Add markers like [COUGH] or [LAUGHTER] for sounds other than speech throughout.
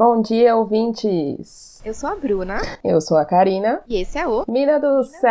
Bom dia, ouvintes! Eu sou a Bruna. Eu sou a Karina. E esse é o Mina do Céu!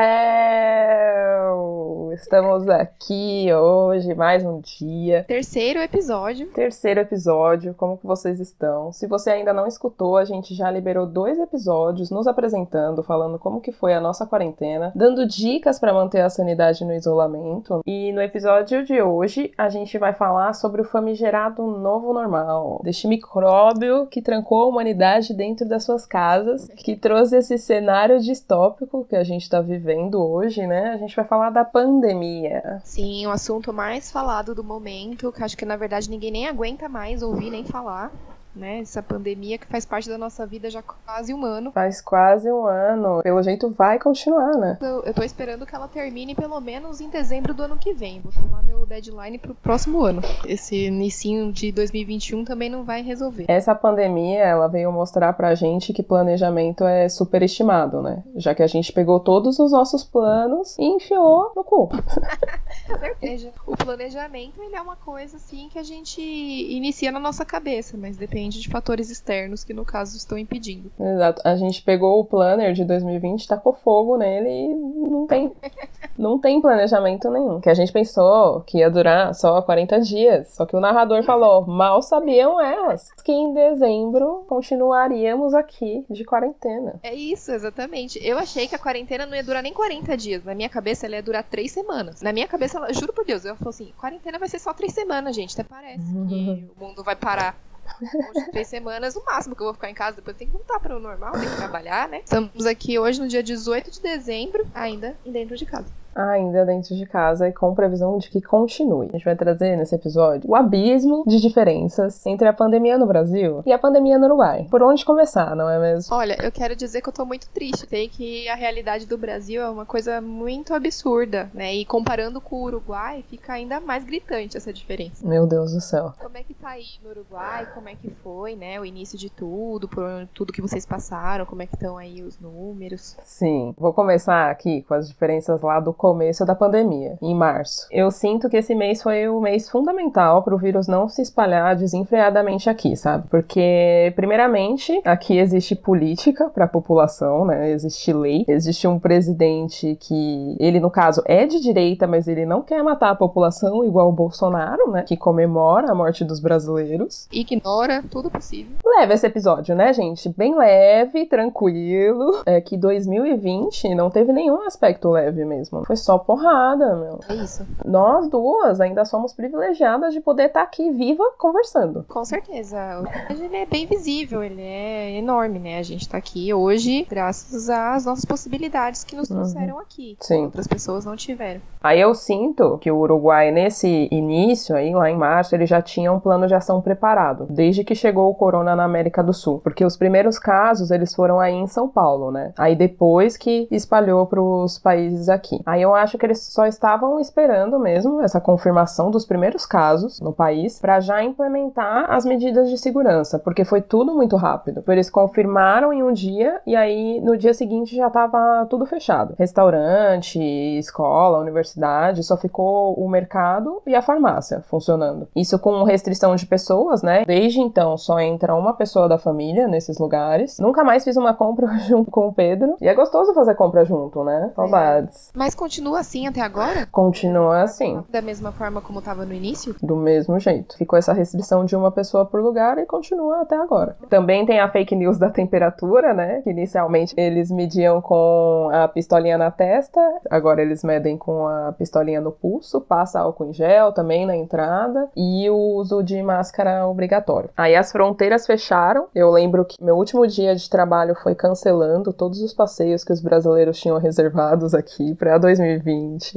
Estamos aqui hoje, mais um dia. Terceiro episódio. Terceiro episódio, como que vocês estão? Se você ainda não escutou, a gente já liberou dois episódios nos apresentando, falando como que foi a nossa quarentena, dando dicas para manter a sanidade no isolamento. E no episódio de hoje, a gente vai falar sobre o famigerado novo normal, deste micróbio que trancou a humanidade dentro das suas casas casas, que trouxe esse cenário distópico que a gente está vivendo hoje, né? A gente vai falar da pandemia. Sim, o assunto mais falado do momento, que acho que na verdade ninguém nem aguenta mais ouvir nem falar né? Essa pandemia que faz parte da nossa vida já quase um ano. Faz quase um ano. Pelo jeito vai continuar, né? Eu, eu tô esperando que ela termine pelo menos em dezembro do ano que vem. Vou tomar meu deadline pro próximo ano. Esse início de 2021 também não vai resolver. Essa pandemia, ela veio mostrar pra gente que planejamento é superestimado, né? Já que a gente pegou todos os nossos planos e enfiou no cu. [LAUGHS] certeza. O planejamento, ele é uma coisa, assim, que a gente inicia na nossa cabeça, mas depende de fatores externos que, no caso, estão impedindo. Exato. A gente pegou o planner de 2020, tacou fogo nele e não tem, [LAUGHS] não tem planejamento nenhum. Que a gente pensou que ia durar só 40 dias. Só que o narrador falou: mal sabiam elas que em dezembro continuaríamos aqui de quarentena. É isso, exatamente. Eu achei que a quarentena não ia durar nem 40 dias. Na minha cabeça, ela ia durar 3 semanas. Na minha cabeça, ela, juro por Deus, eu falei assim: quarentena vai ser só 3 semanas, gente. Até parece que o mundo vai parar Hoje, três semanas, o máximo que eu vou ficar em casa, depois tem que voltar para o normal, tem que trabalhar, né? Estamos aqui hoje no dia 18 de dezembro, ainda dentro de casa ainda dentro de casa e com previsão de que continue. A gente vai trazer nesse episódio o abismo de diferenças entre a pandemia no Brasil e a pandemia no Uruguai. Por onde começar, não é mesmo? Olha, eu quero dizer que eu tô muito triste. Sei que a realidade do Brasil é uma coisa muito absurda, né? E comparando com o Uruguai, fica ainda mais gritante essa diferença. Meu Deus do céu. Como é que tá aí no Uruguai? Como é que foi, né? O início de tudo, por tudo que vocês passaram, como é que estão aí os números? Sim, vou começar aqui com as diferenças lá do começo da pandemia, em março. Eu sinto que esse mês foi o mês fundamental para o vírus não se espalhar desenfreadamente aqui, sabe? Porque, primeiramente, aqui existe política para a população, né? Existe lei, existe um presidente que, ele no caso é de direita, mas ele não quer matar a população igual o Bolsonaro, né? Que comemora a morte dos brasileiros. Ignora tudo possível. Leve esse episódio, né, gente? Bem leve, tranquilo. É que 2020 não teve nenhum aspecto leve mesmo. Foi só porrada, meu. É isso. Nós duas ainda somos privilegiadas de poder estar aqui viva conversando. Com certeza. Hoje ele é bem visível, ele é enorme, né? A gente tá aqui hoje graças às nossas possibilidades que nos uhum. trouxeram uhum. aqui. Sim. Outras pessoas não tiveram. Aí eu sinto que o Uruguai, nesse início aí, lá em março, ele já tinha um plano de ação preparado, desde que chegou o corona na América do Sul. Porque os primeiros casos, eles foram aí em São Paulo, né? Aí depois que espalhou para os países aqui. Aí eu acho que eles só estavam esperando mesmo essa confirmação dos primeiros casos no país para já implementar as medidas de segurança, porque foi tudo muito rápido. Eles confirmaram em um dia e aí no dia seguinte já estava tudo fechado. Restaurante, escola, universidade, só ficou o mercado e a farmácia funcionando. Isso com restrição de pessoas, né? Desde então só entra uma pessoa da família nesses lugares. Nunca mais fiz uma compra [LAUGHS] junto com o Pedro. E é gostoso fazer compra junto, né? Saudades. É. Mas continua assim até agora? Continua assim. Da mesma forma como estava no início? Do mesmo jeito. Ficou essa restrição de uma pessoa por lugar e continua até agora. Também tem a fake news da temperatura, né? Que inicialmente eles mediam com a pistolinha na testa, agora eles medem com a pistolinha no pulso, passa álcool em gel também na entrada e o uso de máscara obrigatório. Aí as fronteiras fecharam. Eu lembro que meu último dia de trabalho foi cancelando todos os passeios que os brasileiros tinham reservados aqui para 2020.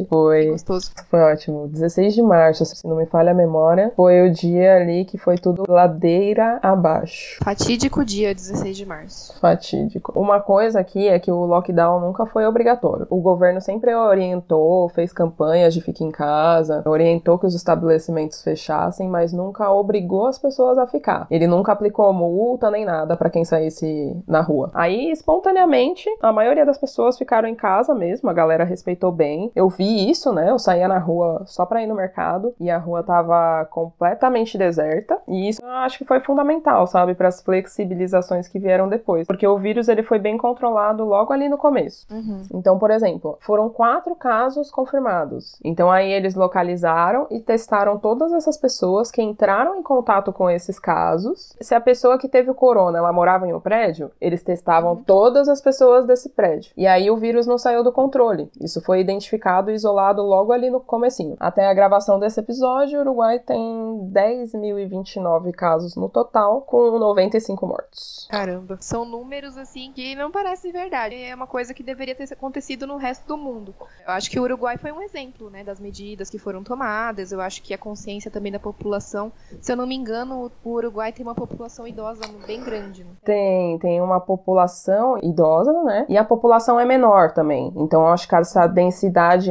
Foi. Gostoso. Foi ótimo. 16 de março, se não me falha a memória, foi o dia ali que foi tudo ladeira abaixo. Fatídico dia 16 de março. Fatídico. Uma coisa aqui é que o lockdown nunca foi obrigatório. O governo sempre orientou, fez campanhas de fique em casa, orientou que os estabelecimentos fechassem, mas nunca obrigou as pessoas a ficar. Ele nunca aplicou multa nem nada para quem saísse na rua. Aí, espontaneamente, a maioria das pessoas ficaram em casa mesmo, a galera respeitou bem. Eu vi isso, né? Eu saía na rua só pra ir no mercado e a rua tava completamente deserta. E isso eu acho que foi fundamental, sabe, para as flexibilizações que vieram depois. Porque o vírus ele foi bem controlado logo ali no começo. Uhum. Então, por exemplo, foram quatro casos confirmados. Então aí eles localizaram e testaram todas essas pessoas que entraram em contato com esses casos. Se a pessoa que teve o corona, ela morava em um prédio, eles testavam Uhum. todas as pessoas desse prédio. E aí o vírus não saiu do controle. Isso foi identificado e isolado logo ali no comecinho. Até a gravação desse episódio, o Uruguai tem 10.029 casos no total, com 95 mortos. Caramba. São números assim que não parecem verdade. É uma coisa que deveria ter acontecido no resto do mundo. Eu acho que o Uruguai foi um exemplo, né, das medidas que foram tomadas. Eu acho que a consciência também da população. Se eu não me engano, o Uruguai tem uma população idosa bem grande. Né? Tem, tem uma população idosa, né? E a população é menor também. Então, eu acho que essa densidade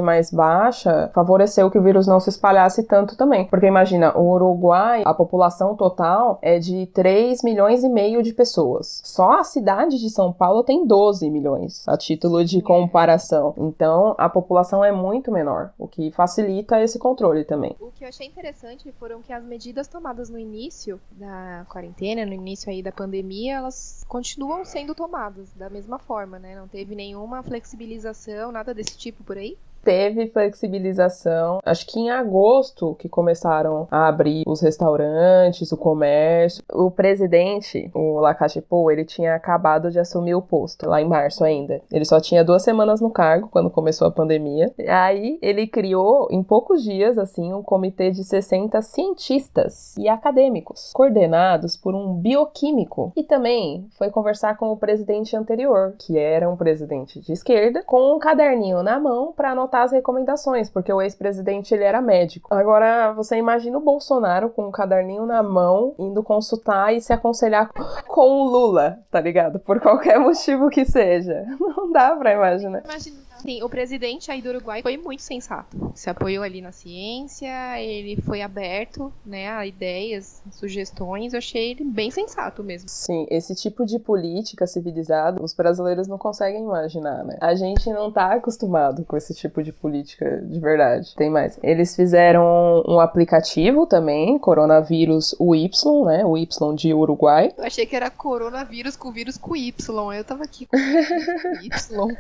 mais baixa favoreceu que o vírus não se espalhasse tanto também. Porque imagina, o Uruguai, a população total é de 3 milhões e meio de pessoas. Só a cidade de São Paulo tem 12 milhões, a título de comparação. Então, a população é muito menor, o que facilita esse controle também. O que eu achei interessante foram que as medidas tomadas no início da quarentena, no início aí da pandemia, elas continuam sendo tomadas da mesma forma, né? Não teve nenhuma flexibilização, nada desse tipo por aí. Teve flexibilização, acho que em agosto que começaram a abrir os restaurantes, o comércio. O presidente, o Lacachepou, ele tinha acabado de assumir o posto, lá em março ainda. Ele só tinha duas semanas no cargo quando começou a pandemia. Aí ele criou, em poucos dias, assim, um comitê de 60 cientistas e acadêmicos, coordenados por um bioquímico. E também foi conversar com o presidente anterior, que era um presidente de esquerda, com um caderninho na mão para anotar as recomendações, porque o ex-presidente ele era médico. Agora, você imagina o Bolsonaro com um caderninho na mão, indo consultar e se aconselhar com o Lula, tá ligado? Por qualquer motivo que seja. [LAUGHS] Não dá pra imaginar. Imagina. Sim, o presidente aí do Uruguai foi muito sensato. Se apoiou ali na ciência, ele foi aberto, né, a ideias, sugestões. Eu achei ele bem sensato mesmo. Sim, esse tipo de política civilizada, os brasileiros não conseguem imaginar, né? A gente não tá acostumado com esse tipo de política de verdade. Tem mais. Eles fizeram um aplicativo também, coronavírus UY, né? O Y de Uruguai. Eu achei que era coronavírus com vírus com Y. Eu tava aqui [LAUGHS] com Y.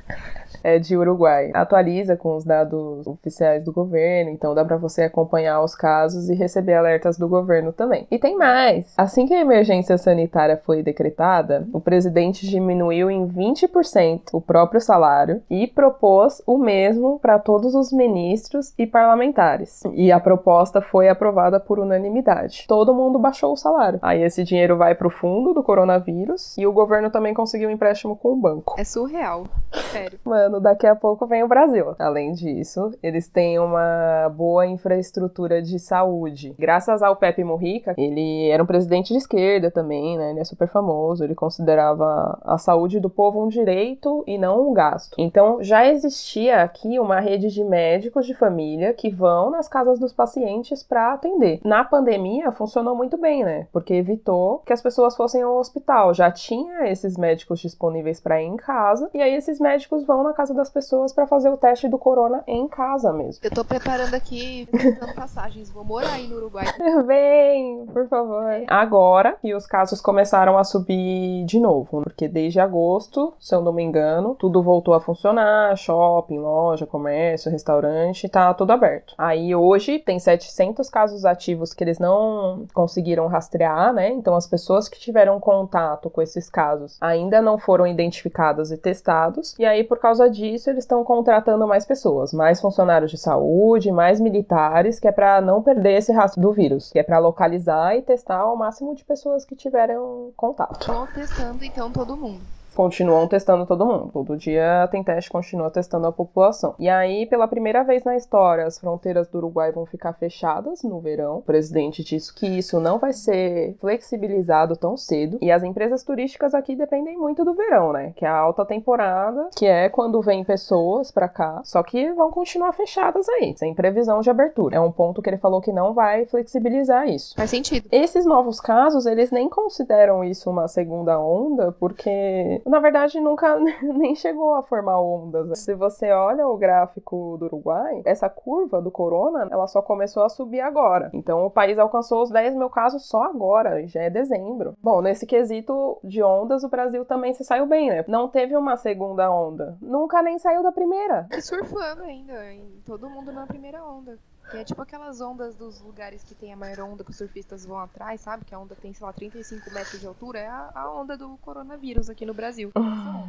É de Uruguai. Atualiza com os dados oficiais do governo, então dá pra você acompanhar os casos e receber alertas do governo também. E tem mais. Assim que a emergência sanitária foi decretada, o presidente diminuiu em 20% o próprio salário e propôs o mesmo para todos os ministros e parlamentares. E a proposta foi aprovada por unanimidade. Todo mundo baixou o salário. Aí esse dinheiro vai pro fundo do coronavírus e o governo também conseguiu um empréstimo com o banco. É surreal. Sério. Mano, daqui a pouco vem o Brasil. Além disso, eles têm uma boa infraestrutura de saúde. Graças ao Pepe Mujica, ele era um presidente de esquerda também, né? Ele é super famoso, ele considerava a saúde do povo um direito e não um gasto. Então, já existia aqui uma rede de médicos de família que vão nas casas dos pacientes para atender. Na pandemia, funcionou muito bem, né? Porque evitou que as pessoas fossem ao hospital. Já tinha esses médicos disponíveis para ir em casa, e aí esses médicos vão na casa das pessoas para fazer o teste do corona em casa mesmo. Eu tô preparando aqui, passagens. Vou morar aí no Uruguai. [LAUGHS] Vem, por favor. Agora que os casos começaram a subir de novo, porque desde agosto, se eu não me engano, tudo voltou a funcionar, shopping, loja, comércio, restaurante, tá tudo aberto. Aí hoje tem 700 casos ativos que eles não conseguiram rastrear, né? Então as pessoas que tiveram contato com esses casos ainda não foram identificadas e testados. E aí por causa disso, eles estão contratando mais pessoas, mais funcionários de saúde, mais militares, que é para não perder esse rastro do vírus, que é para localizar e testar o máximo de pessoas que tiveram contato. Tô testando então todo mundo. Continuam testando todo mundo. Todo dia tem teste, continua testando a população. E aí, pela primeira vez na história, as fronteiras do Uruguai vão ficar fechadas no verão. O presidente disse que isso não vai ser flexibilizado tão cedo. E as empresas turísticas aqui dependem muito do verão, né? Que é a alta temporada, que é quando vem pessoas pra cá. Só que vão continuar fechadas aí, sem previsão de abertura. É um ponto que ele falou que não vai flexibilizar isso. Faz sentido. Esses novos casos, eles nem consideram isso uma segunda onda, porque Na verdade, nunca [LAUGHS] nem chegou a formar ondas. Se você olha o gráfico do Uruguai, essa curva do corona, ela só começou a subir agora. Então, o país alcançou os 10 mil casos só agora, já é dezembro. Bom, nesse quesito de ondas, o Brasil também se saiu bem, né? Não teve uma segunda onda. Nunca nem saiu da primeira. E surfando ainda, todo mundo na primeira onda. Que é tipo aquelas ondas dos lugares que tem a maior onda que os surfistas vão atrás, sabe? Que a onda tem, sei lá, 35 metros de altura. É a, a onda do coronavírus aqui no Brasil.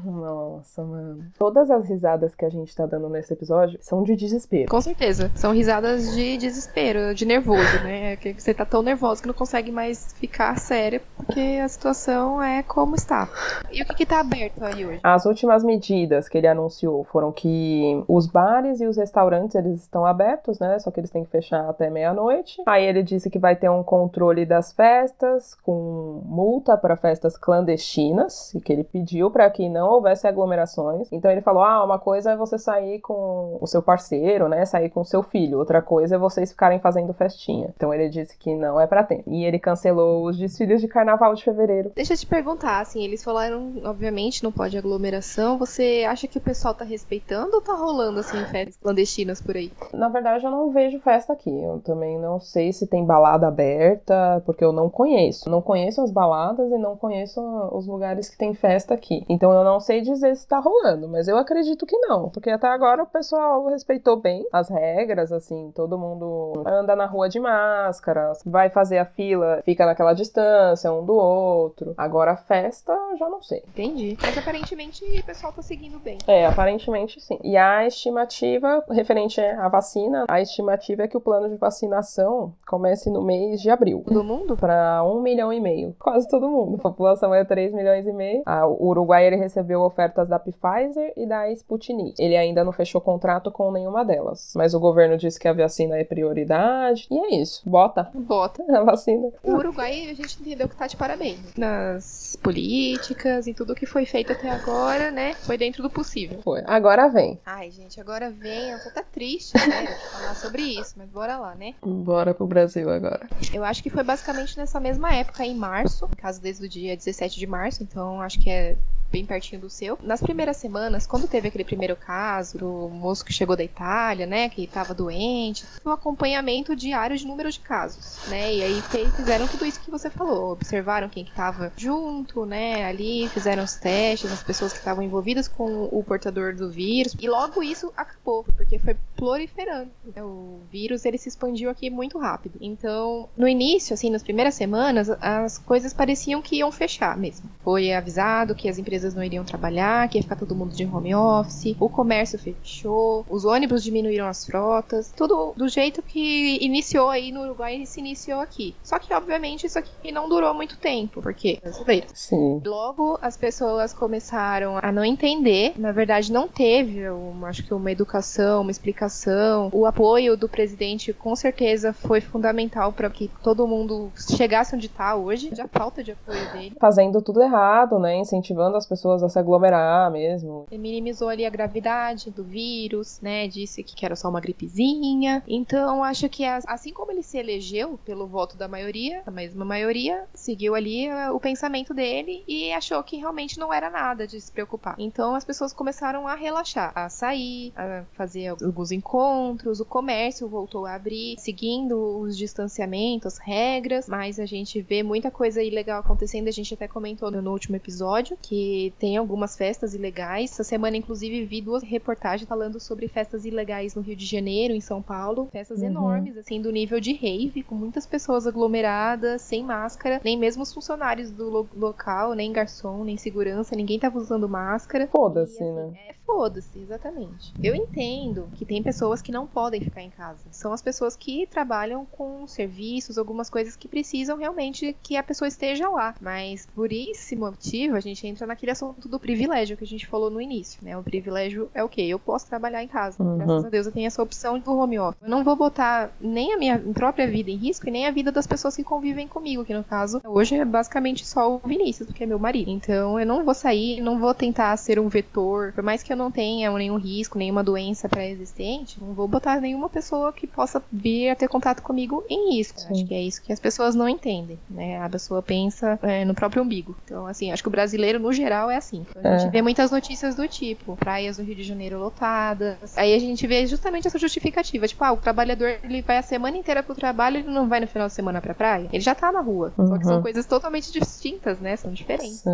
Nossa, mano. Todas as risadas que a gente tá dando nesse episódio são de desespero. Com certeza. São risadas de desespero, de nervoso, né? É que você tá tão nervoso que não consegue mais ficar séria porque a situação é como está. E o que, que tá aberto aí hoje? As últimas medidas que ele anunciou foram que os bares e os restaurantes eles estão abertos, né? Só que eles têm que fechar até meia-noite. Aí ele disse que vai ter um controle das festas, com multa para festas clandestinas, e que ele pediu para que não houvesse aglomerações. Então ele falou: ah, uma coisa é você sair com o seu parceiro, né? Sair com o seu filho. Outra coisa é vocês ficarem fazendo festinha. Então ele disse que não é para ter. E ele cancelou os desfiles de carnaval de fevereiro. Deixa eu te perguntar, assim, eles falaram, obviamente, não pode aglomeração. Você acha que o pessoal tá respeitando ou tá rolando, assim, festas clandestinas por aí? Na verdade, eu não vejo festa aqui. Eu também não sei se tem balada aberta, porque eu não conheço. Não conheço as baladas e não conheço os lugares que tem festa aqui. Então eu não sei dizer se tá rolando, mas eu acredito que não, porque até agora o pessoal respeitou bem as regras, assim, todo mundo anda na rua de máscara, vai fazer a fila, fica naquela distância um do outro. Agora a festa, já não sei. Entendi. Mas aparentemente o pessoal tá seguindo bem. É, aparentemente sim. E a estimativa referente à vacina, a estimativa expectativa é que o plano de vacinação comece no mês de abril. Todo mundo? Para um milhão e meio. Quase todo mundo. A população é 3 milhões e meio. Ah, o Uruguai ele recebeu ofertas da Pfizer e da Sputnik. Ele ainda não fechou contrato com nenhuma delas. Mas o governo disse que a vacina é prioridade. E é isso. Bota. Bota. [LAUGHS] A vacina. O Uruguai, a gente entendeu que tá de parabéns. Nas políticas e tudo que foi feito até agora, né? Foi dentro do possível. Foi. Agora vem. Ai, gente, agora vem. Eu tô até triste, né? [LAUGHS] falar sobre isso mas bora lá, né? Bora pro Brasil agora. Eu acho que foi basicamente nessa mesma época, em março, caso desde o dia 17 de março, então acho que é bem pertinho do seu. Nas primeiras semanas, quando teve aquele primeiro caso do moço que chegou da Itália, né, que estava doente, um acompanhamento diário de número de casos, né? E aí fizeram tudo isso que você falou, observaram quem que estava junto, né, ali, fizeram os testes, as pessoas que estavam envolvidas com o portador do vírus. E logo isso acabou, porque foi proliferando. Né? O vírus ele se expandiu aqui muito rápido. Então, no início, assim, nas primeiras semanas, as coisas pareciam que iam fechar mesmo. Foi avisado que as empresas empresas não iriam trabalhar, que ia ficar todo mundo de home office, o comércio fechou, os ônibus diminuíram as frotas, tudo do jeito que iniciou aí no Uruguai e se iniciou aqui. Só que, obviamente, isso aqui não durou muito tempo, porque brasileiro. Sim. Logo, as pessoas começaram a não entender, na verdade, não teve, uma, acho que uma educação, uma explicação. O apoio do presidente, com certeza, foi fundamental para que todo mundo chegasse onde está hoje. Já falta de apoio dele. Fazendo tudo errado, né? Incentivando as pessoas a se aglomerar mesmo. Ele minimizou ali a gravidade do vírus, né? Disse que era só uma gripezinha. Então, acho que assim como ele se elegeu pelo voto da maioria, a mesma maioria, seguiu ali eh, o pensamento dele e achou que realmente não era nada de se preocupar. Então, as pessoas começaram a relaxar, a sair, a fazer alguns encontros, o comércio voltou a abrir, seguindo os distanciamentos, as regras, mas a gente vê muita coisa ilegal acontecendo. A gente até comentou no último episódio que tem algumas festas ilegais. Essa semana, inclusive, vi duas reportagens falando sobre festas ilegais no Rio de Janeiro, em São Paulo. Festas uhum. enormes, assim, do nível de rave, com muitas pessoas aglomeradas, sem máscara. Nem mesmo os funcionários do lo local, nem garçom, nem segurança, ninguém tava usando máscara. Foda-se, assim, né? É, foda-se, exatamente. Eu entendo que tem pessoas que não podem ficar em casa. São as pessoas que trabalham com serviços, algumas coisas que precisam realmente que a pessoa esteja lá. Mas por esse motivo, a gente entra naquele assunto do privilégio que a gente falou no início, né? O privilégio é o quê? Eu posso trabalhar em casa. Uhum. Graças a Deus eu tenho essa opção do home office. Eu não vou botar nem a minha própria vida em risco e nem a vida das pessoas que convivem comigo, que no caso, hoje é basicamente só o Vinícius, porque é meu marido. Então eu não vou sair, não vou tentar ser um vetor, por mais que eu não tenha nenhum risco, nenhuma doença pré-existente, não vou botar nenhuma pessoa que possa vir a ter contato comigo em risco. Acho que é isso que as pessoas não entendem, né? A pessoa pensa é, no próprio umbigo. Então, assim, acho que o brasileiro, no geral, geral é assim. A gente é. vê muitas notícias do tipo, praias do Rio de Janeiro lotadas. Aí a gente vê justamente essa justificativa, tipo, ah, o trabalhador ele vai a semana inteira pro trabalho, ele não vai no final de semana pra praia. Ele já tá na rua. Uhum. Só que são uhum. coisas totalmente distintas, né? São diferentes.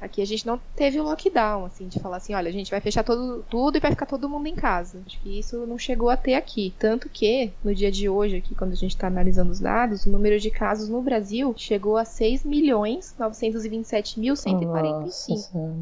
Aqui a gente não teve um lockdown, assim, de falar assim, olha, a gente vai fechar todo, tudo e vai ficar todo mundo em casa. Acho que isso não chegou a ter aqui. Tanto que, no dia de hoje, aqui, quando a gente tá analisando os dados, o número de casos no Brasil chegou a 6 milhões 927 mil 145.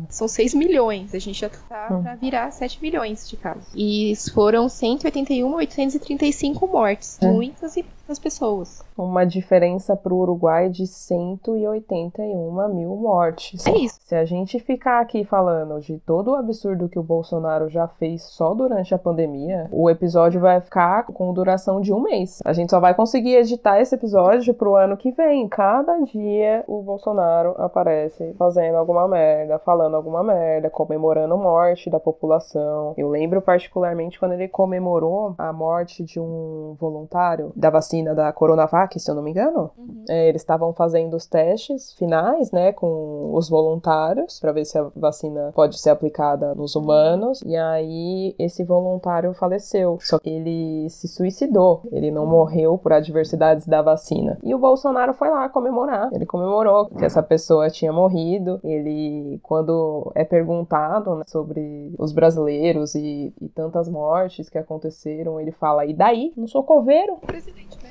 São 6 milhões. A gente já tá hum. pra virar 7 milhões de casos. E foram 181.835 mortes. É. Muitas e das pessoas. Uma diferença para o Uruguai de 181 mil mortes. É isso. Se a gente ficar aqui falando de todo o absurdo que o Bolsonaro já fez só durante a pandemia, o episódio vai ficar com duração de um mês. A gente só vai conseguir editar esse episódio pro ano que vem. Cada dia o Bolsonaro aparece fazendo alguma merda, falando alguma merda, comemorando a morte da população. Eu lembro particularmente quando ele comemorou a morte de um voluntário da vacina da Coronavac, se eu não me engano. Uhum. É, eles estavam fazendo os testes finais, né, com os voluntários, para ver se a vacina pode ser aplicada nos uhum. humanos. E aí esse voluntário faleceu. Só que ele se suicidou. Ele não morreu por adversidades da vacina. E o Bolsonaro foi lá comemorar. Ele comemorou que essa pessoa tinha morrido. Ele, quando é perguntado né, sobre os brasileiros e, e tantas mortes que aconteceram, ele fala: e daí? Não sou coveiro? Presidente, né?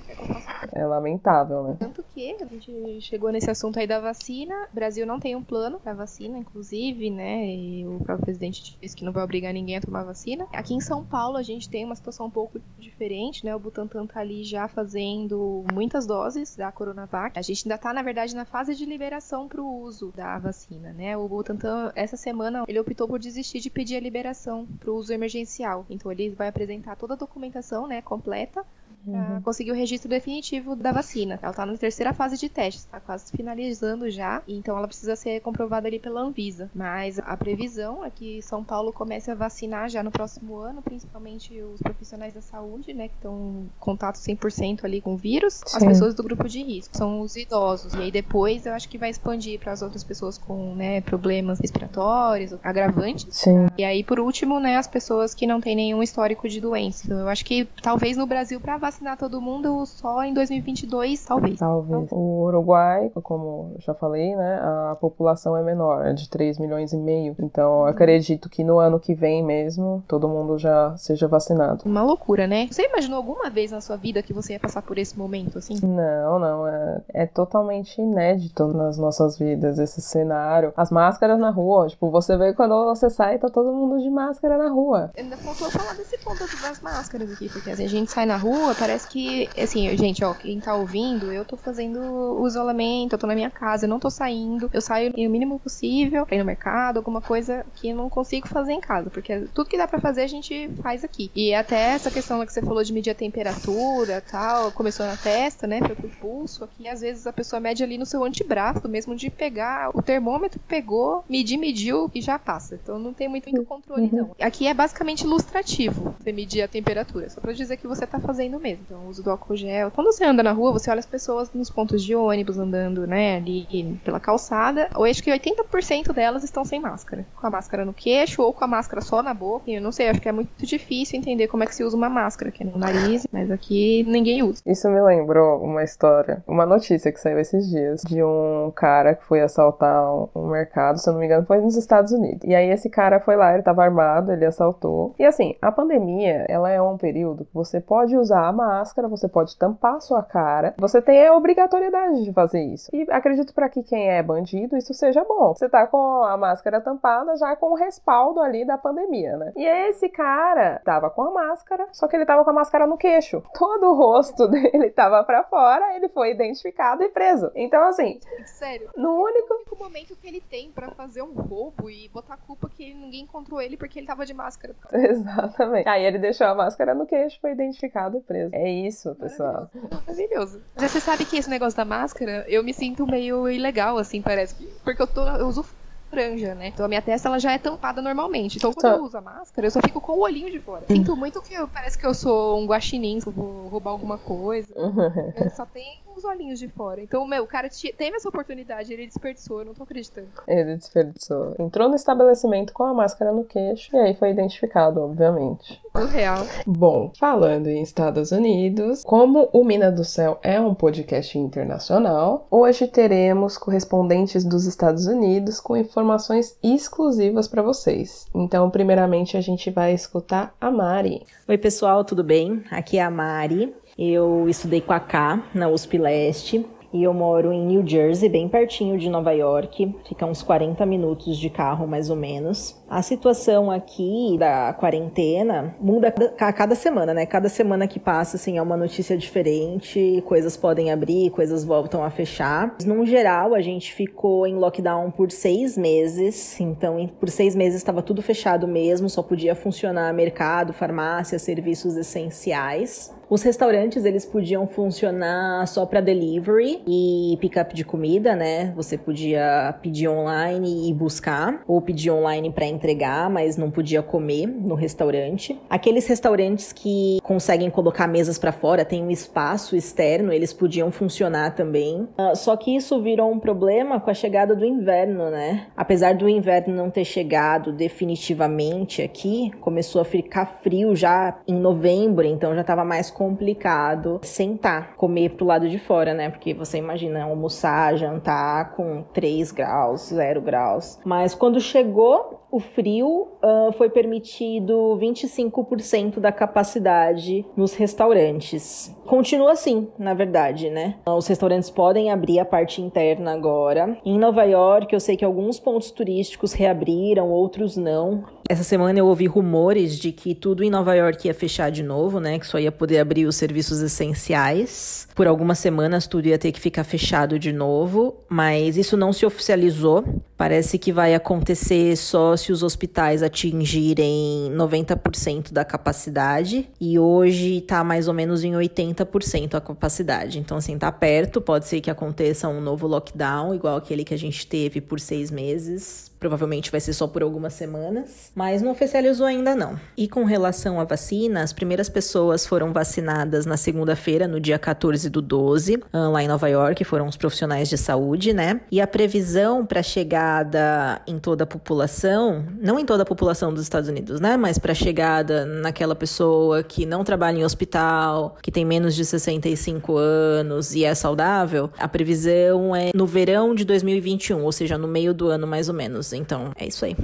É lamentável, né? A gente chegou nesse assunto aí da vacina. O Brasil não tem um plano pra vacina, inclusive, né? E o próprio presidente disse que não vai obrigar ninguém a tomar vacina. Aqui em São Paulo a gente tem uma situação um pouco diferente, né? O Butantan tá ali já fazendo muitas doses da Coronavac. A gente ainda tá, na verdade, na fase de liberação pro uso da vacina, né? O Butantan, essa semana, ele optou por desistir de pedir a liberação pro uso emergencial. Então ele vai apresentar toda a documentação, né, completa uhum. conseguir o registro definitivo da vacina. Ela está na terceira fase de testes, está quase finalizando já, então ela precisa ser comprovada ali pela Anvisa. Mas a previsão é que São Paulo comece a vacinar já no próximo ano, principalmente os profissionais da saúde, né, que estão em contato 100% ali com o vírus, Sim. as pessoas do grupo de risco, são os idosos. E aí depois eu acho que vai expandir para as outras pessoas com, né, problemas respiratórios, agravantes. Sim. E aí por último, né, as pessoas que não têm nenhum histórico de doença. Então, eu acho que talvez no Brasil para vacinar todo mundo só em 2022, talvez. Talvez. O Uruguai, como eu já falei, né, a população é menor, é de 3 milhões e meio. Então, eu acredito que no ano que vem mesmo, todo mundo já seja vacinado. Uma loucura, né? Você imaginou alguma vez na sua vida que você ia passar por esse momento, assim? Não, não. É, é totalmente inédito nas nossas vidas esse cenário. As máscaras na rua, tipo, você vê quando você sai, tá todo mundo de máscara na rua. Ainda faltou falar desse ponto das máscaras aqui, porque assim, a gente sai na rua, parece que, assim, gente, ó, quem tá ouvindo, eu tô fazendo o isolamento, eu tô na minha casa, eu não tô saindo, eu saio o mínimo possível pra ir no mercado, alguma coisa que eu não consigo fazer em casa, porque tudo que dá pra fazer a gente faz aqui. E até essa questão que você falou de medir a temperatura tal, começou na testa, né, foi pro pulso, aqui às vezes a pessoa mede ali no seu antebraço, mesmo de pegar o termômetro, pegou, medir, mediu e já passa. Então não tem muito, muito controle, uhum. não. Aqui é basicamente ilustrativo você medir a temperatura, só pra dizer que você tá fazendo mesmo. Então, o uso do álcool gel. Quando você anda na rua, você olha as pessoas nos pontos de ônibus andando, né, ali pela calçada. Eu acho que 80% delas estão sem máscara. Com a máscara no queixo ou com a máscara só na boca. Eu não sei, acho que é muito difícil entender como é que se usa uma máscara, que é no nariz, mas aqui ninguém usa. Isso me lembrou uma história, uma notícia que saiu esses dias de um cara que foi assaltar um mercado, se eu não me engano, foi nos Estados Unidos. E aí esse cara foi lá, ele tava armado, ele assaltou. E assim, a pandemia, ela é um período que você pode usar a máscara, você pode tampar a sua cara. Você tem a obrigatoriedade de fazer isso. E acredito para que quem é bandido isso seja bom. Você tá com a máscara tampada já com o respaldo ali da pandemia, né? E esse cara tava com a máscara, só que ele tava com a máscara no queixo. [LAUGHS] Todo o rosto dele tava para fora, ele foi identificado e preso. Então assim, sério. No único... o único momento que ele tem para fazer um roubo e botar a culpa que ninguém encontrou ele porque ele tava de máscara. [LAUGHS] Exatamente. Aí ele deixou a máscara no queixo, foi identificado e preso. É isso, pessoal. Maravilhoso. Você sabe que esse negócio da máscara, eu me sinto meio ilegal, assim, parece. Porque eu, tô, eu uso franja, né? Então a minha testa ela já é tampada normalmente. Então quando eu uso a máscara, eu só fico com o olhinho de fora. Sinto muito que eu, parece que eu sou um guaxinim, que vou roubar alguma coisa. eu só tenho os olhinhos de fora. Então, meu, o cara teve essa oportunidade, ele desperdiçou, eu não tô acreditando. Ele desperdiçou. Entrou no estabelecimento com a máscara no queixo e aí foi identificado, obviamente. O real. Bom, falando em Estados Unidos, como o Mina do Céu é um podcast internacional, hoje teremos correspondentes dos Estados Unidos com informações exclusivas para vocês. Então, primeiramente, a gente vai escutar a Mari. Oi, pessoal, tudo bem? Aqui é a Mari. Eu estudei com a K na USP Leste e eu moro em New Jersey, bem pertinho de Nova York, fica uns 40 minutos de carro mais ou menos. A situação aqui da quarentena muda a cada semana, né? Cada semana que passa, assim, é uma notícia diferente, coisas podem abrir, coisas voltam a fechar. No geral, a gente ficou em lockdown por seis meses, então por seis meses estava tudo fechado mesmo, só podia funcionar mercado, farmácia, serviços essenciais. Os restaurantes eles podiam funcionar só para delivery e pick-up de comida, né? Você podia pedir online e buscar, ou pedir online para entregar, mas não podia comer no restaurante. Aqueles restaurantes que conseguem colocar mesas para fora, tem um espaço externo, eles podiam funcionar também. Uh, só que isso virou um problema com a chegada do inverno, né? Apesar do inverno não ter chegado definitivamente aqui, começou a ficar frio já em novembro, então já estava mais complicado sentar, comer pro lado de fora, né? Porque você imagina almoçar, jantar com 3 graus, 0 graus. Mas quando chegou o frio, uh, foi permitido 25% da capacidade nos restaurantes. Continua assim, na verdade, né? Os restaurantes podem abrir a parte interna agora. Em Nova York, eu sei que alguns pontos turísticos reabriram, outros não. Essa semana eu ouvi rumores de que tudo em Nova York ia fechar de novo, né? Que só ia poder abrir os serviços essenciais. Por algumas semanas tudo ia ter que ficar fechado de novo, mas isso não se oficializou. Parece que vai acontecer só se os hospitais atingirem 90% da capacidade e hoje tá mais ou menos em 80% a capacidade. Então, assim, tá perto, pode ser que aconteça um novo lockdown, igual aquele que a gente teve por seis meses Provavelmente vai ser só por algumas semanas, mas não oficializou ainda não. E com relação à vacina, as primeiras pessoas foram vacinadas na segunda-feira, no dia 14 do 12, ah, lá em Nova York, foram os profissionais de saúde, né? E a previsão para chegada em toda a população, não em toda a população dos Estados Unidos, né, mas para chegada naquela pessoa que não trabalha em hospital, que tem menos de 65 anos e é saudável, a previsão é no verão de 2021, ou seja, no meio do ano mais ou menos. Então, é isso aí.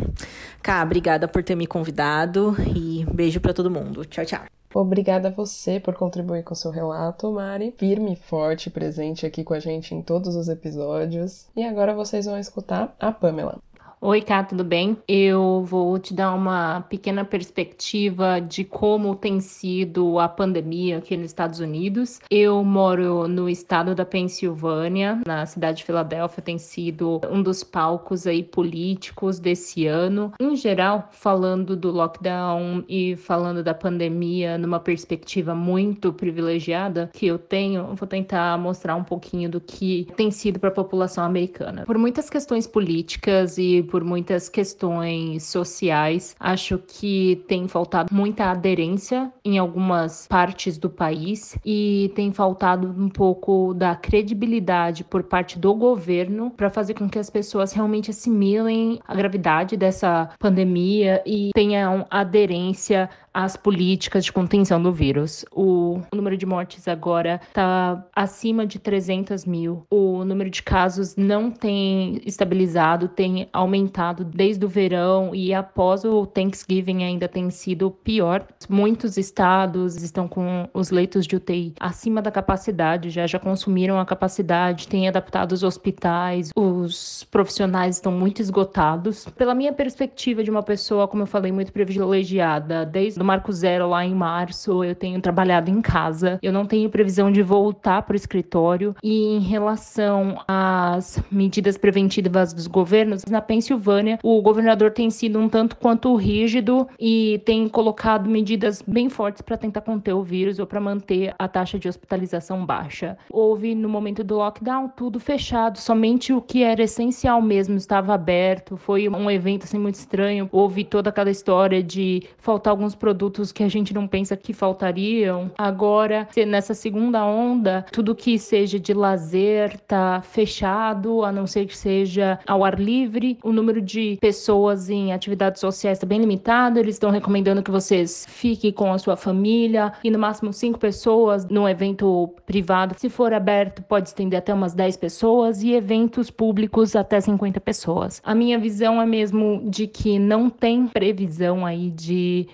Cá, obrigada por ter me convidado e beijo para todo mundo. Tchau, tchau. Obrigada a você por contribuir com o seu relato, Mari. Firme e forte, presente aqui com a gente em todos os episódios. E agora vocês vão escutar a Pamela. Oi, Cá, tudo bem? Eu vou te dar uma pequena perspectiva de como tem sido a pandemia aqui nos Estados Unidos. Eu moro no estado da Pensilvânia, na cidade de Filadélfia, tem sido um dos palcos aí políticos desse ano. Em geral, falando do lockdown e falando da pandemia numa perspectiva muito privilegiada que eu tenho, vou tentar mostrar um pouquinho do que tem sido para a população americana. Por muitas questões políticas e por muitas questões sociais. Acho que tem faltado muita aderência em algumas partes do país e tem faltado um pouco da credibilidade por parte do governo para fazer com que as pessoas realmente assimilem a gravidade dessa pandemia e tenham aderência às políticas de contenção do vírus. O, o número de mortes agora está acima de 300 mil. O número de casos não tem estabilizado, tem aumentado desde o verão e após o Thanksgiving ainda tem sido pior. Muitos estados estão com os leitos de UTI acima da capacidade, já já consumiram a capacidade, têm adaptado os hospitais, os profissionais estão muito esgotados. Pela minha perspectiva de uma pessoa, como eu falei, muito privilegiada, desde do Marco Zero lá em março, eu tenho trabalhado em casa. Eu não tenho previsão de voltar para o escritório. E em relação às medidas preventivas dos governos, na Pensilvânia, o governador tem sido um tanto quanto rígido e tem colocado medidas bem fortes para tentar conter o vírus ou para manter a taxa de hospitalização baixa. Houve no momento do lockdown tudo fechado, somente o que era essencial mesmo estava aberto. Foi um evento assim muito estranho. Houve toda aquela história de faltar alguns produtos que a gente não pensa que faltariam. Agora, nessa segunda onda, tudo que seja de lazer tá fechado, a não ser que seja ao ar livre. O número de pessoas em atividades sociais está bem limitado. Eles estão recomendando que vocês fiquem com a sua família e no máximo cinco pessoas num evento privado. Se for aberto, pode estender até umas 10 pessoas e eventos públicos até 50 pessoas. A minha visão é mesmo de que não tem previsão aí de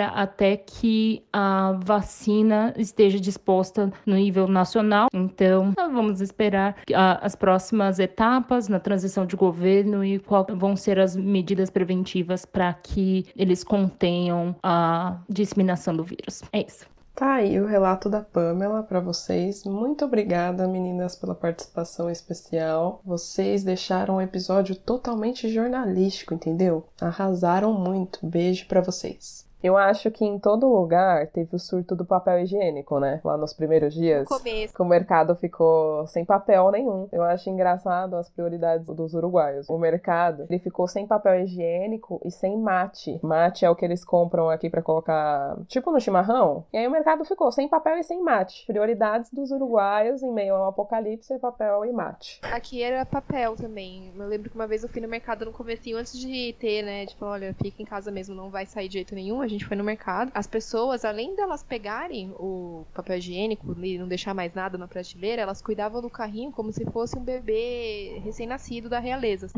até que a vacina esteja disposta no nível nacional. Então, vamos esperar as próximas etapas na transição de governo e qual vão ser as medidas preventivas para que eles contenham a disseminação do vírus. É isso. Tá aí o relato da Pamela para vocês. Muito obrigada, meninas, pela participação especial. Vocês deixaram o episódio totalmente jornalístico, entendeu? Arrasaram muito. Beijo para vocês. Eu acho que em todo lugar teve o surto do papel higiênico, né? Lá nos primeiros dias. No começo. Que o mercado ficou sem papel nenhum. Eu acho engraçado as prioridades dos uruguaios. O mercado, ele ficou sem papel higiênico e sem mate. Mate é o que eles compram aqui para colocar, tipo no chimarrão. E aí o mercado ficou sem papel e sem mate. Prioridades dos uruguaios em meio ao apocalipse é papel e mate. Aqui era papel também. Eu lembro que uma vez eu fui no mercado no comecinho antes de ter, né? Tipo, olha, fica em casa mesmo, não vai sair de jeito nenhum. A gente foi no mercado, as pessoas, além delas pegarem o papel higiênico e não deixar mais nada na prateleira, elas cuidavam do carrinho como se fosse um bebê recém-nascido da realeza. [LAUGHS]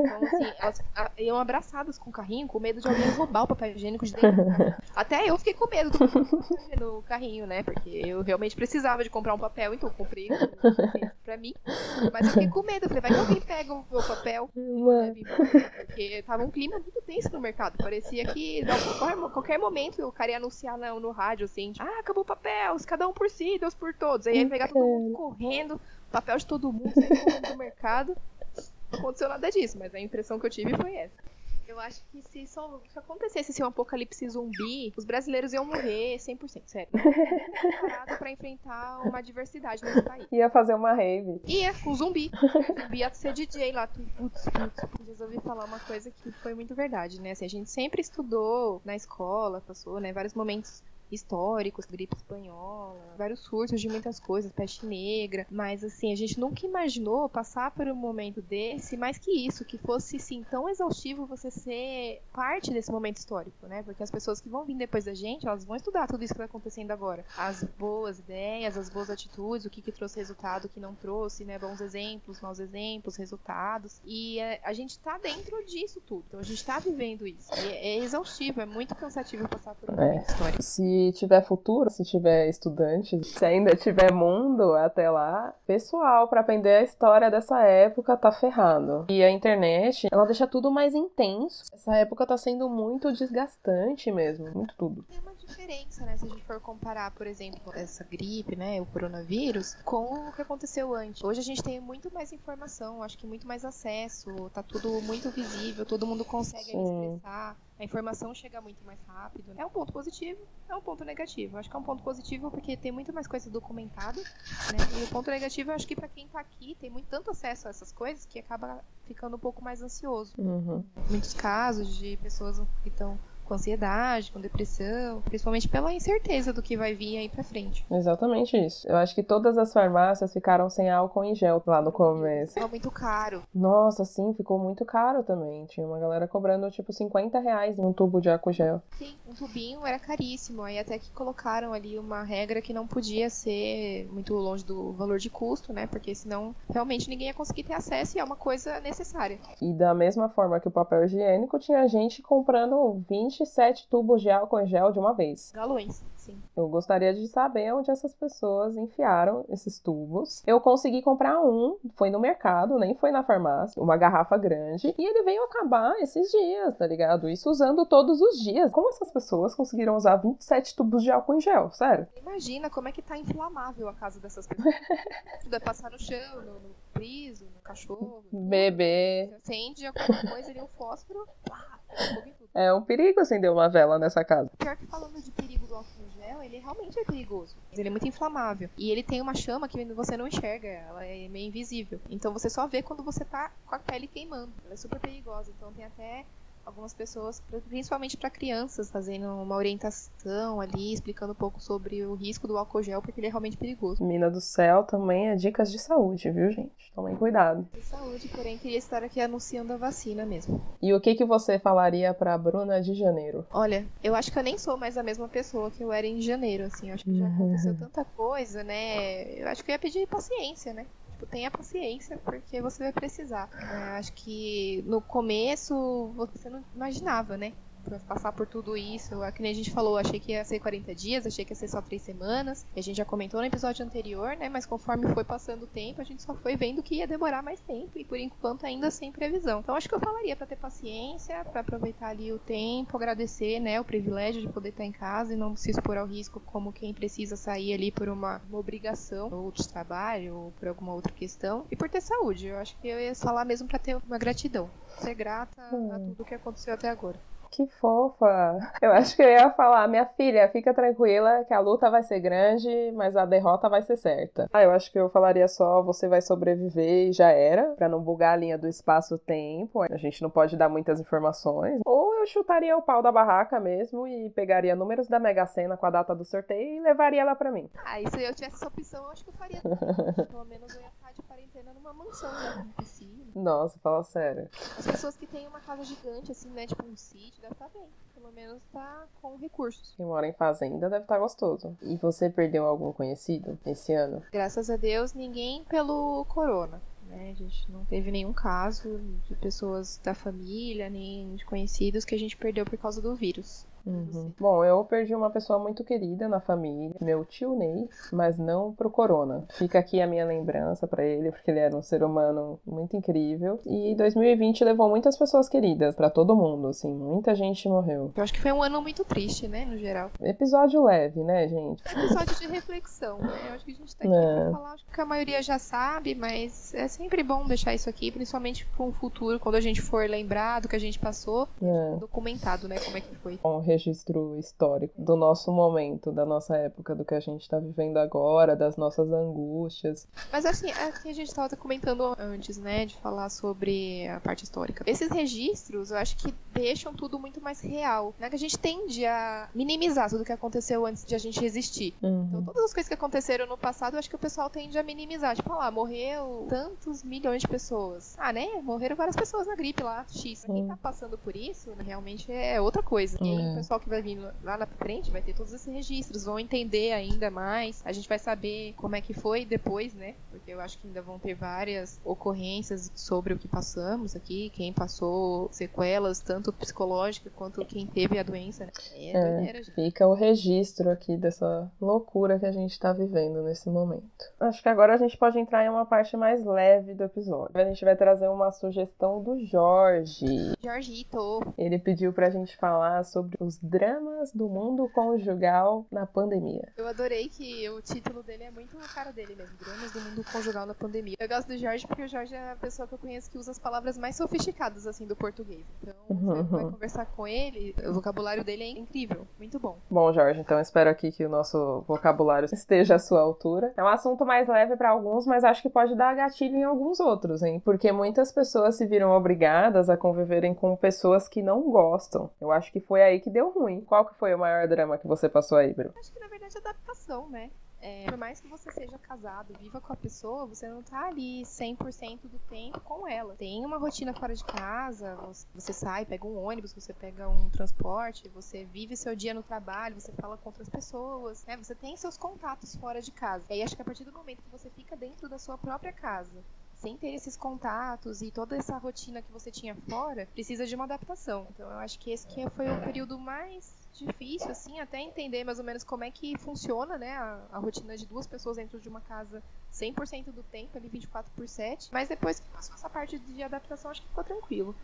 Então, assim, elas iam abraçadas com o carrinho, com medo de alguém roubar o papel higiênico de dentro. Até eu fiquei com medo do no carrinho, né? Porque eu realmente precisava de comprar um papel, então eu comprei pra mim. Mas eu fiquei com medo. Eu falei, vai que alguém pega o meu papel. Porque tava um clima muito tenso no mercado. Parecia que qualquer, qualquer momento o cara ia anunciar no, no rádio, assim, de, ah, acabou o papel, cada um por si, Deus por todos. Aí ia pegar todo mundo correndo, papel de todo mundo, no mercado. Não aconteceu nada disso, mas a impressão que eu tive foi essa. Eu acho que se, só, se acontecesse assim, um apocalipse zumbi, os brasileiros iam morrer 100%, sério. [LAUGHS] Preparado pra enfrentar uma diversidade nesse país. Ia fazer uma rave. Ia, com zumbi. O [LAUGHS] zumbi ia ser DJ lá. Putz, putz. Resolvi falar uma coisa que foi muito verdade, né? Assim, a gente sempre estudou na escola, passou, né? Vários momentos históricos, gripe espanhola, vários surtos de muitas coisas, peste negra, mas assim, a gente nunca imaginou passar por um momento desse, mais que isso, que fosse sim tão exaustivo você ser parte desse momento histórico, né? Porque as pessoas que vão vir depois da gente, elas vão estudar tudo isso que está acontecendo agora. As boas ideias, as boas atitudes, o que, que trouxe resultado, o que não trouxe, né? Bons exemplos, maus exemplos, resultados. E é, a gente está dentro disso tudo. Então a gente está vivendo isso. E é, é exaustivo, é muito cansativo passar por um é. momento histórico. Se tiver futuro, se tiver estudante, se ainda tiver mundo até lá, pessoal para aprender a história dessa época tá ferrado. E a internet, ela deixa tudo mais intenso. Essa época tá sendo muito desgastante mesmo, muito tudo. Tem uma diferença, né, se a gente for comparar, por exemplo, essa gripe, né, o coronavírus, com o que aconteceu antes. Hoje a gente tem muito mais informação, acho que muito mais acesso, tá tudo muito visível, todo mundo consegue expressar a informação chega muito mais rápido. É um ponto positivo, é um ponto negativo. Acho que é um ponto positivo porque tem muito mais coisa documentada, né? E o ponto negativo, eu acho que para quem tá aqui tem muito tanto acesso a essas coisas que acaba ficando um pouco mais ansioso. Uhum. Muitos casos de pessoas que estão com ansiedade, com depressão, principalmente pela incerteza do que vai vir aí pra frente. Exatamente isso. Eu acho que todas as farmácias ficaram sem álcool em gel lá no começo. Ficou muito caro. Nossa, sim, ficou muito caro também. Tinha uma galera cobrando tipo 50 reais um tubo de álcool gel. Sim, um tubinho era caríssimo. Aí até que colocaram ali uma regra que não podia ser muito longe do valor de custo, né? Porque senão realmente ninguém ia conseguir ter acesso e é uma coisa necessária. E da mesma forma que o papel higiênico, tinha gente comprando 20 27 tubos de álcool em gel de uma vez. Galões, sim. Eu gostaria de saber onde essas pessoas enfiaram esses tubos. Eu consegui comprar um, foi no mercado, nem foi na farmácia, uma garrafa grande, e ele veio acabar esses dias, tá ligado? Isso usando todos os dias. Como essas pessoas conseguiram usar 27 tubos de álcool em gel? Sério? Imagina como é que tá inflamável a casa dessas [LAUGHS] pessoas. Tudo é passar no chão, no, no piso, no cachorro. Bebê. Acende alguma coisa ali, um fósforo, pá. É um perigo acender uma vela nessa casa. Pior que falando de perigo do álcool gel, ele realmente é perigoso. Ele é muito inflamável. E ele tem uma chama que você não enxerga, ela é meio invisível. Então você só vê quando você tá com a pele queimando. Ela é super perigosa. Então tem até algumas pessoas, principalmente para crianças, fazendo uma orientação ali, explicando um pouco sobre o risco do álcool gel, porque ele é realmente perigoso. Mina do céu também é dicas de saúde, viu, gente? Tomem cuidado. De saúde, porém queria estar aqui anunciando a vacina mesmo. E o que que você falaria para Bruna de janeiro? Olha, eu acho que eu nem sou mais a mesma pessoa que eu era em janeiro, assim, eu acho que já aconteceu tanta coisa, né? Eu acho que eu ia pedir paciência, né? Tipo, tenha paciência, porque você vai precisar. É, acho que no começo você não imaginava, né? Pra passar por tudo isso. É que nem a gente falou, achei que ia ser 40 dias, achei que ia ser só 3 semanas. A gente já comentou no episódio anterior, né? Mas conforme foi passando o tempo, a gente só foi vendo que ia demorar mais tempo. E por enquanto ainda sem previsão. Então acho que eu falaria para ter paciência, para aproveitar ali o tempo, agradecer, né? O privilégio de poder estar em casa e não se expor ao risco como quem precisa sair ali por uma, uma obrigação, ou de trabalho, ou por alguma outra questão. E por ter saúde. Eu acho que eu ia falar mesmo para ter uma gratidão. Ser grata a tudo que aconteceu até agora. Que fofa. Eu acho que eu ia falar, minha filha, fica tranquila que a luta vai ser grande, mas a derrota vai ser certa. Ah, eu acho que eu falaria só, você vai sobreviver e já era, para não bugar a linha do espaço-tempo. A gente não pode dar muitas informações. Ou eu chutaria o pau da barraca mesmo e pegaria números da Mega Sena com a data do sorteio e levaria ela para mim. Ah, e se eu tivesse essa opção, eu acho que eu faria. [LAUGHS] Pelo menos eu ia de quarentena numa mansão, né? Com piscina. Nossa, fala sério. As pessoas que têm uma casa gigante, assim, né? Tipo um sítio, deve estar bem. Pelo menos tá com recursos. Quem mora em fazenda deve estar gostoso. E você perdeu algum conhecido esse ano? Graças a Deus, ninguém pelo corona. Né? A gente não teve nenhum caso de pessoas da família, nem de conhecidos que a gente perdeu por causa do vírus. Uhum. Bom, eu perdi uma pessoa muito querida na família, meu tio Ney, mas não pro corona. Fica aqui a minha lembrança para ele, porque ele era um ser humano muito incrível. E 2020 levou muitas pessoas queridas para todo mundo, assim, muita gente morreu. Eu acho que foi um ano muito triste, né, no geral. Episódio leve, né, gente? Episódio de reflexão, né? Eu acho que a gente tá aqui é. pra falar, acho que a maioria já sabe, mas é sempre bom deixar isso aqui, principalmente para um futuro, quando a gente for lembrar do que a gente passou, é. documentado, né, como é que foi. Bom, registro histórico do nosso momento, da nossa época, do que a gente está vivendo agora, das nossas angústias. Mas assim, aqui a gente estava comentando antes, né, de falar sobre a parte histórica. Esses registros, eu acho que deixam tudo muito mais real, né? Que a gente tende a minimizar tudo que aconteceu antes de a gente existir. Uhum. Então, todas as coisas que aconteceram no passado, eu acho que o pessoal tende a minimizar. Tipo, lá, morreu tantos milhões de pessoas. Ah, né? Morreram várias pessoas na gripe lá, X. Pra quem tá passando por isso, realmente é outra coisa. Aí, pessoal que vai vir lá na frente vai ter todos esses registros, vão entender ainda mais. A gente vai saber como é que foi depois, né? Porque eu acho que ainda vão ter várias ocorrências sobre o que passamos aqui, quem passou sequelas, tanto psicológicas quanto quem teve a doença. Né? É, é doideira, fica o registro aqui dessa loucura que a gente tá vivendo nesse momento. Acho que agora a gente pode entrar em uma parte mais leve do episódio. A gente vai trazer uma sugestão do Jorge. Jorgito. Ele pediu pra gente falar sobre os dramas do mundo conjugal na pandemia. Eu adorei que o título dele é muito a cara dele mesmo, dramas do mundo conjugal na pandemia. Eu gosto do Jorge porque o Jorge é a pessoa que eu conheço que usa as palavras mais sofisticadas assim do português. Então, você vai conversar com ele, o vocabulário dele é incrível, muito bom. Bom, Jorge, então espero aqui que o nosso vocabulário esteja à sua altura. É um assunto mais leve para alguns, mas acho que pode dar gatilho em alguns outros, hein? Porque muitas pessoas se viram obrigadas a conviverem com pessoas que não gostam. Eu acho que foi aí que deu ruim. Qual que foi o maior drama que você passou aí, Bru? Acho que na verdade é adaptação, né? É, por mais que você seja casado, viva com a pessoa, você não tá ali 100% do tempo com ela. Tem uma rotina fora de casa, você sai, pega um ônibus, você pega um transporte, você vive seu dia no trabalho, você fala com outras pessoas, né? Você tem seus contatos fora de casa. E aí acho que a partir do momento que você fica dentro da sua própria casa, sem ter esses contatos e toda essa rotina que você tinha fora, precisa de uma adaptação. Então eu acho que esse que foi o período mais difícil, assim, até entender mais ou menos como é que funciona, né, a, a rotina de duas pessoas dentro de uma casa 100% do tempo, ali 24 por 7. Mas depois que passou essa parte de adaptação, acho que ficou tranquilo.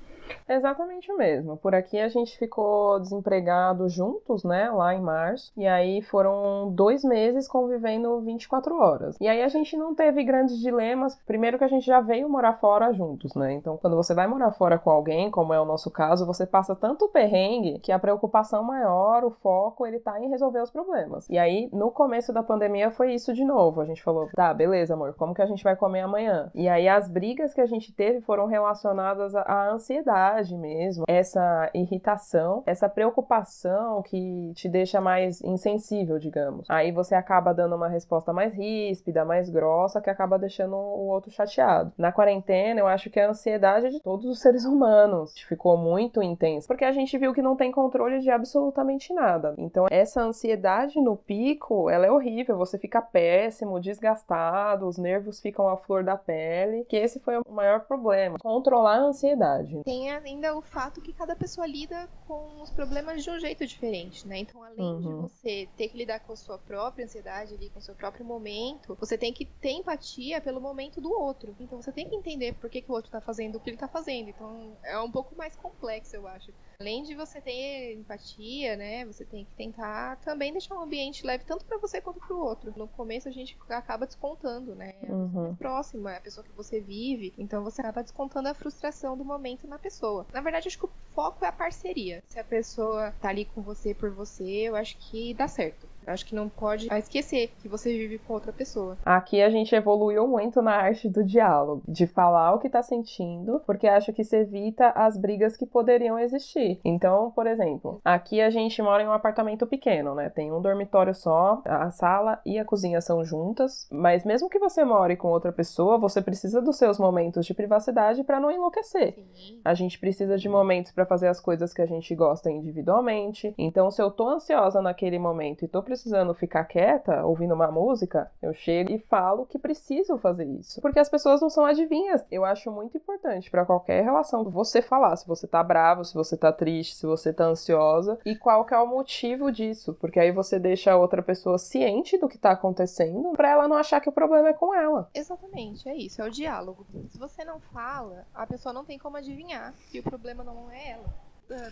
Exatamente o mesmo. Por aqui a gente ficou desempregado juntos, né, lá em março. E aí foram dois meses convivendo 24 horas. E aí a gente não teve grandes dilemas. Primeiro que a gente já veio morar fora juntos, né? Então, quando você vai morar fora com alguém, como é o nosso caso, você passa tanto perrengue que a preocupação maior, o foco, ele tá em resolver os problemas. E aí, no começo da pandemia, foi isso de novo. A gente falou, tá, beleza, amor, como que a gente vai comer amanhã? E aí, as brigas que a gente teve foram relacionadas à ansiedade mesmo, essa irritação, essa preocupação que te deixa mais insensível, digamos. Aí você acaba dando uma resposta mais ríspida, mais grossa, que acaba deixando o outro chateado. Na quarentena, eu acho que a ansiedade de todos os seres [LAUGHS] humanos ficou muito intensa, porque a gente viu que não tem controle de absolutamente nada. Então, essa ansiedade no pico, ela é horrível, você fica péssimo, desgastado, os nervos ficam à flor da pele, que esse foi o maior problema, controlar a ansiedade. Tem ainda o fato que cada pessoa lida com os problemas de um jeito diferente, né? Então, além uhum. de você ter que lidar com a sua própria ansiedade ali, com o seu próprio momento, você tem que ter empatia pelo momento do outro. Então, você tem que entender por que, que o outro tá fazendo o que ele tá fazendo. Então, é um pouco mais complexo, eu acho. Além de você ter empatia, né? Você tem que tentar também deixar um ambiente leve tanto para você quanto para o outro. No começo a gente acaba descontando, né? A uhum. próxima, é a pessoa que você vive, então você acaba descontando a frustração do momento na pessoa. Na verdade, acho que o foco é a parceria. Se a pessoa tá ali com você por você, eu acho que dá certo. Acho que não pode esquecer que você vive com outra pessoa. Aqui a gente evoluiu muito na arte do diálogo, de falar o que tá sentindo, porque acho que isso evita as brigas que poderiam existir. Então, por exemplo, aqui a gente mora em um apartamento pequeno, né? Tem um dormitório só, a sala e a cozinha são juntas, mas mesmo que você more com outra pessoa, você precisa dos seus momentos de privacidade para não enlouquecer. Sim. A gente precisa de momentos para fazer as coisas que a gente gosta individualmente. Então, se eu tô ansiosa naquele momento e tô precisando ficar quieta, ouvindo uma música, eu chego e falo que preciso fazer isso. Porque as pessoas não são adivinhas. Eu acho muito importante para qualquer relação você falar se você tá bravo, se você tá triste, se você tá ansiosa e qual que é o motivo disso. Porque aí você deixa a outra pessoa ciente do que tá acontecendo para ela não achar que o problema é com ela. Exatamente, é isso, é o diálogo. Se você não fala, a pessoa não tem como adivinhar que o problema não é ela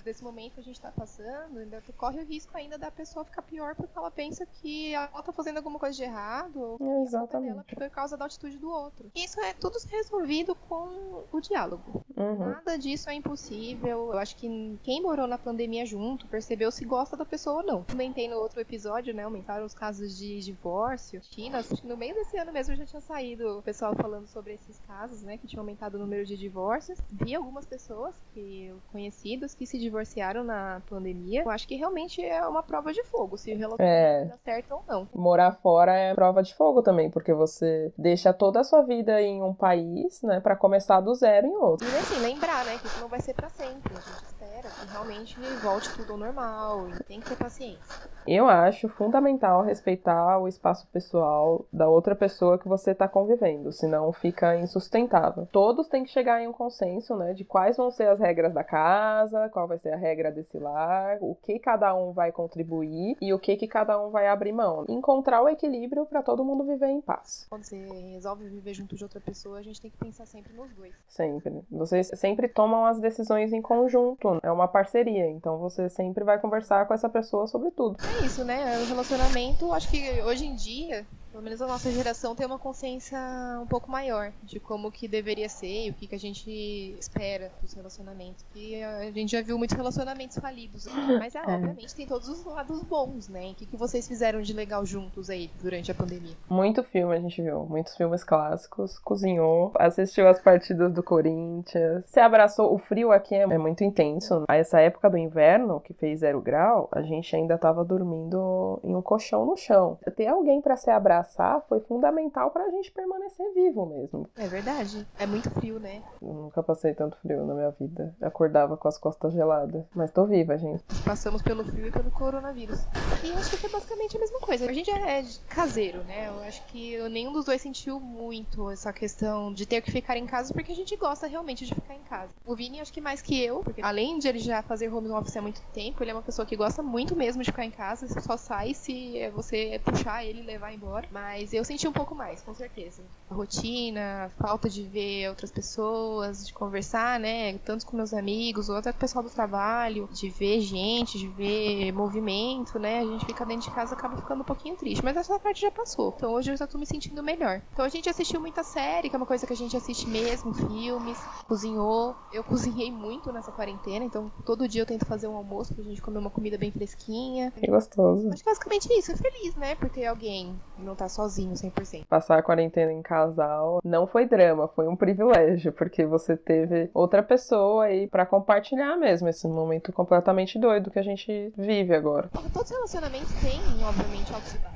desse momento que a gente está passando, ainda corre o risco ainda da pessoa ficar pior porque ela pensa que ela está fazendo alguma coisa de errado ou Exatamente. Dela por causa da atitude do outro. Isso é tudo resolvido com o diálogo. Uhum. Nada disso é impossível. Eu acho que quem morou na pandemia junto percebeu se gosta da pessoa ou não. Comentei no outro episódio, né? Aumentaram os casos de divórcio. China, acho que no meio desse ano mesmo já tinha saído o pessoal falando sobre esses casos, né? Que tinha aumentado o número de divórcios. Vi algumas pessoas que conhecidos que que se divorciaram na pandemia, eu acho que realmente é uma prova de fogo, se o relacionamento é. dá certo ou não. Morar fora é prova de fogo também, porque você deixa toda a sua vida em um país, né, para começar do zero em outro. E assim, lembrar, né, que isso não vai ser para sempre. A gente que realmente volte tudo ao normal e tem que ter paciência. Eu acho fundamental respeitar o espaço pessoal da outra pessoa que você está convivendo, senão fica insustentável. Todos têm que chegar em um consenso, né, de quais vão ser as regras da casa, qual vai ser a regra desse lar, o que cada um vai contribuir e o que que cada um vai abrir mão. Encontrar o equilíbrio para todo mundo viver em paz. Quando você resolve viver junto de outra pessoa, a gente tem que pensar sempre nos dois. Sempre. Vocês sempre tomam as decisões em conjunto. É uma parceria, então você sempre vai conversar com essa pessoa sobre tudo. É isso, né? O relacionamento, acho que hoje em dia pelo menos a nossa geração tem uma consciência um pouco maior de como que deveria ser e o que, que a gente espera dos relacionamentos. Que a gente já viu muitos relacionamentos falidos. Mas, é, é. obviamente, tem todos os lados bons, né? o que, que vocês fizeram de legal juntos aí durante a pandemia? Muito filme a gente viu. Muitos filmes clássicos. Cozinhou. Assistiu as partidas do Corinthians. Se abraçou. O frio aqui é muito intenso. A essa época do inverno, que fez zero grau, a gente ainda tava dormindo em um colchão no chão. Ter alguém para se abraçar abraçar foi fundamental pra gente permanecer vivo mesmo. É verdade. É muito frio, né? Eu nunca passei tanto frio na minha vida. Eu acordava com as costas geladas. Mas tô viva, gente. Passamos pelo frio e pelo coronavírus. E eu acho que é basicamente a mesma coisa. A gente é caseiro, né? Eu acho que nenhum dos dois sentiu muito essa questão de ter que ficar em casa, porque a gente gosta realmente de ficar em casa. O Vini, acho que mais que eu, porque além de ele já fazer home office há muito tempo, ele é uma pessoa que gosta muito mesmo de ficar em casa. Só sai se você puxar ele e levar embora. Mas eu senti um pouco mais, com certeza. A rotina, a falta de ver outras pessoas, de conversar, né? Tanto com meus amigos, ou até com o pessoal do trabalho, de ver gente, de ver movimento, né? A gente fica dentro de casa acaba ficando um pouquinho triste. Mas essa parte já passou. Então hoje eu já tô me sentindo melhor. Então a gente assistiu muita série, que é uma coisa que a gente assiste mesmo, filmes, cozinhou. Eu cozinhei muito nessa quarentena, então todo dia eu tento fazer um almoço pra gente comer uma comida bem fresquinha. Que gostoso. Acho que basicamente isso. É feliz, né? Por ter alguém não tá sozinho 100%. Passar a quarentena em casal não foi drama, foi um privilégio, porque você teve outra pessoa aí para compartilhar mesmo esse momento completamente doido que a gente vive agora. Todos os relacionamentos têm, obviamente, altos e baixos,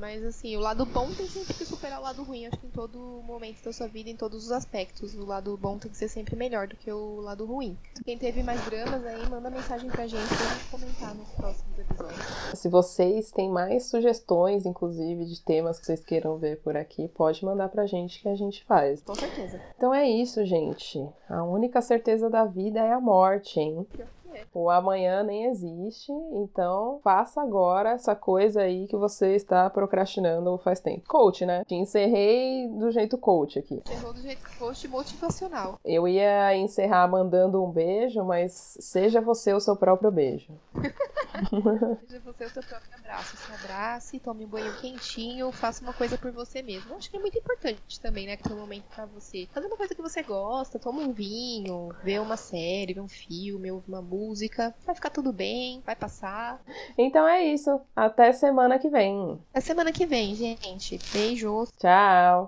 mas assim, o lado bom tem sempre que superar o lado ruim, acho que em todo momento da sua vida, em todos os aspectos. O lado bom tem que ser sempre melhor do que o lado ruim. Quem teve mais dramas aí, manda mensagem pra gente pra gente comentar nos próximos episódios. Se vocês têm mais sugestões, inclusive, de temas que vocês queiram ver por aqui, pode mandar pra gente que a gente faz. Com certeza. Então é isso, gente. A única certeza da vida é a morte, hein? Que é. O amanhã nem existe, então faça agora essa coisa aí que você está procrastinando faz tempo. Coach, né? Te encerrei do jeito coach aqui. Errou do jeito post motivacional. Eu ia encerrar mandando um beijo, mas seja você o seu próprio beijo. [LAUGHS] [LAUGHS] Seja você o seu próprio abraço. Se abrace, tome um banho quentinho, faça uma coisa por você mesmo. Acho que é muito importante também, né? Um momento pra você. Fazer uma coisa que você gosta, toma um vinho, vê uma série, vê um filme, ouve uma música. Vai ficar tudo bem, vai passar. Então é isso. Até semana que vem. Até semana que vem, gente. Beijos. Tchau.